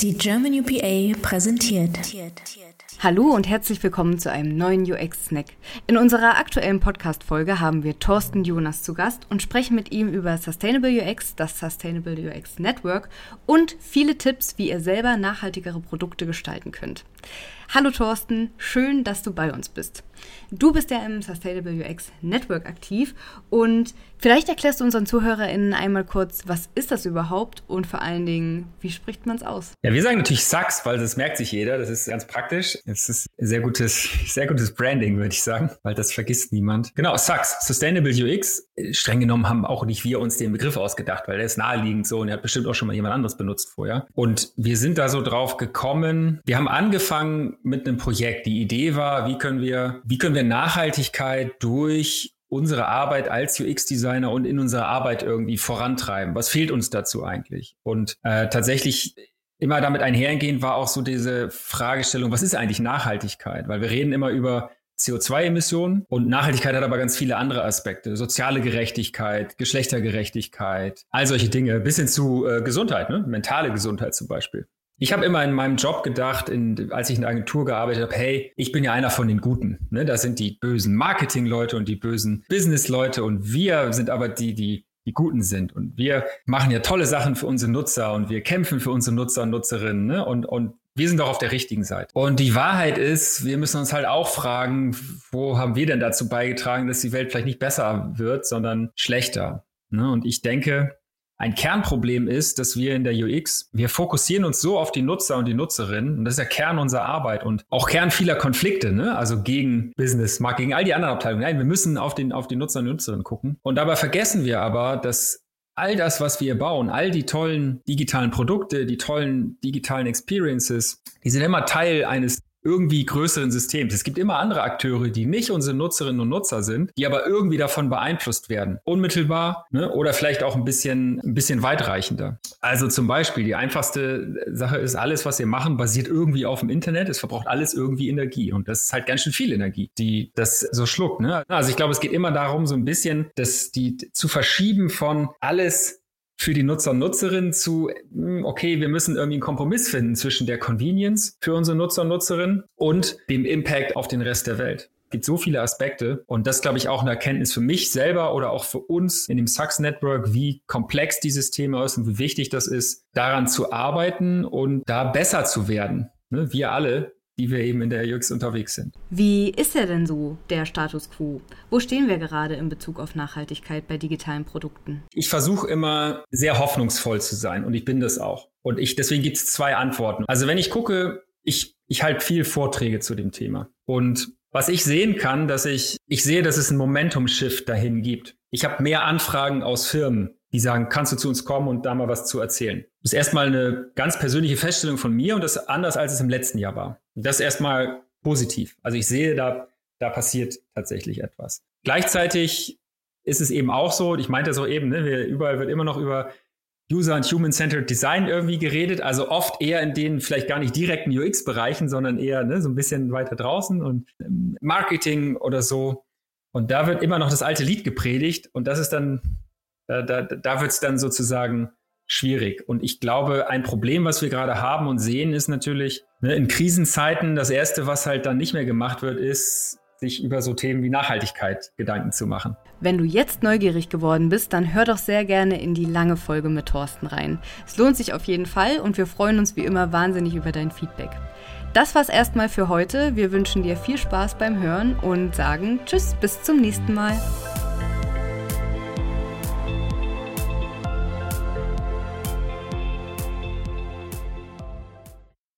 Die German UPA präsentiert. Hallo und herzlich willkommen zu einem neuen UX-Snack. In unserer aktuellen Podcast-Folge haben wir Thorsten Jonas zu Gast und sprechen mit ihm über Sustainable UX, das Sustainable UX Network und viele Tipps, wie ihr selber nachhaltigere Produkte gestalten könnt. Hallo Thorsten, schön, dass du bei uns bist. Du bist ja im Sustainable UX Network aktiv und vielleicht erklärst du unseren ZuhörerInnen einmal kurz, was ist das überhaupt und vor allen Dingen, wie spricht man es aus? Ja, wir sagen natürlich SAX, weil das merkt sich jeder. Das ist ganz praktisch. Es ist sehr gutes, sehr gutes Branding, würde ich sagen, weil das vergisst niemand. Genau, SAX, Sustainable UX. Streng genommen haben auch nicht wir uns den Begriff ausgedacht, weil der ist naheliegend so und er hat bestimmt auch schon mal jemand anderes benutzt vorher. Und wir sind da so drauf gekommen. Wir haben angefangen mit einem Projekt. Die Idee war, wie können wir, wie können wir Nachhaltigkeit durch unsere Arbeit als UX-Designer und in unserer Arbeit irgendwie vorantreiben? Was fehlt uns dazu eigentlich? Und äh, tatsächlich immer damit einhergehend war auch so diese Fragestellung, was ist eigentlich Nachhaltigkeit? Weil wir reden immer über CO2-Emissionen und Nachhaltigkeit hat aber ganz viele andere Aspekte. Soziale Gerechtigkeit, Geschlechtergerechtigkeit, all solche Dinge, bis hin zu äh, Gesundheit, ne? mentale Gesundheit zum Beispiel. Ich habe immer in meinem Job gedacht, in, als ich in der Agentur gearbeitet habe, hey, ich bin ja einer von den Guten. Ne? Das sind die bösen Marketing-Leute und die bösen Business-Leute und wir sind aber die, die die Guten sind. Und wir machen ja tolle Sachen für unsere Nutzer und wir kämpfen für unsere Nutzer und Nutzerinnen. Ne? Und, und wir sind doch auf der richtigen Seite. Und die Wahrheit ist, wir müssen uns halt auch fragen, wo haben wir denn dazu beigetragen, dass die Welt vielleicht nicht besser wird, sondern schlechter. Ne? Und ich denke, ein Kernproblem ist, dass wir in der UX, wir fokussieren uns so auf die Nutzer und die Nutzerinnen und das ist der Kern unserer Arbeit und auch Kern vieler Konflikte, ne? also gegen Business, Markt, gegen all die anderen Abteilungen. Nein, wir müssen auf, den, auf die Nutzer und Nutzerinnen gucken und dabei vergessen wir aber, dass all das, was wir bauen, all die tollen digitalen Produkte, die tollen digitalen Experiences, die sind immer Teil eines irgendwie größeren Systems. Es gibt immer andere Akteure, die nicht unsere Nutzerinnen und Nutzer sind, die aber irgendwie davon beeinflusst werden. Unmittelbar ne? oder vielleicht auch ein bisschen, ein bisschen weitreichender. Also zum Beispiel, die einfachste Sache ist, alles, was wir machen, basiert irgendwie auf dem Internet. Es verbraucht alles irgendwie Energie. Und das ist halt ganz schön viel Energie, die das so schluckt. Ne? Also ich glaube, es geht immer darum, so ein bisschen, dass die zu verschieben von alles für die Nutzer und Nutzerinnen zu, hm, okay, wir müssen irgendwie einen Kompromiss finden zwischen der Convenience für unsere Nutzer und Nutzerinnen und dem Impact auf den Rest der Welt. Es gibt so viele Aspekte und das glaube ich auch eine Erkenntnis für mich selber oder auch für uns in dem Sachs Network, wie komplex dieses Thema ist und wie wichtig das ist, daran zu arbeiten und da besser zu werden. Ne, wir alle die wir eben in der UX unterwegs sind. Wie ist er denn so, der Status quo? Wo stehen wir gerade in Bezug auf Nachhaltigkeit bei digitalen Produkten? Ich versuche immer sehr hoffnungsvoll zu sein und ich bin das auch. Und ich, deswegen gibt es zwei Antworten. Also wenn ich gucke, ich, ich halte viel Vorträge zu dem Thema. Und was ich sehen kann, dass ich, ich sehe, dass es einen Momentum-Shift dahin gibt. Ich habe mehr Anfragen aus Firmen, die sagen, kannst du zu uns kommen und da mal was zu erzählen. Das ist erstmal eine ganz persönliche Feststellung von mir und das ist anders, als es im letzten Jahr war. Das ist erstmal positiv. Also ich sehe, da, da passiert tatsächlich etwas. Gleichzeitig ist es eben auch so, ich meinte so eben, ne, überall wird immer noch über User- und Human-Centered Design irgendwie geredet, also oft eher in den vielleicht gar nicht direkten UX-Bereichen, sondern eher ne, so ein bisschen weiter draußen und ähm, Marketing oder so. Und da wird immer noch das alte Lied gepredigt und das ist dann da, da, da wird es dann sozusagen schwierig. Und ich glaube, ein Problem, was wir gerade haben und sehen, ist natürlich, ne, in Krisenzeiten, das Erste, was halt dann nicht mehr gemacht wird, ist, sich über so Themen wie Nachhaltigkeit Gedanken zu machen. Wenn du jetzt neugierig geworden bist, dann hör doch sehr gerne in die lange Folge mit Thorsten rein. Es lohnt sich auf jeden Fall und wir freuen uns wie immer wahnsinnig über dein Feedback. Das war's erstmal für heute. Wir wünschen dir viel Spaß beim Hören und sagen Tschüss, bis zum nächsten Mal.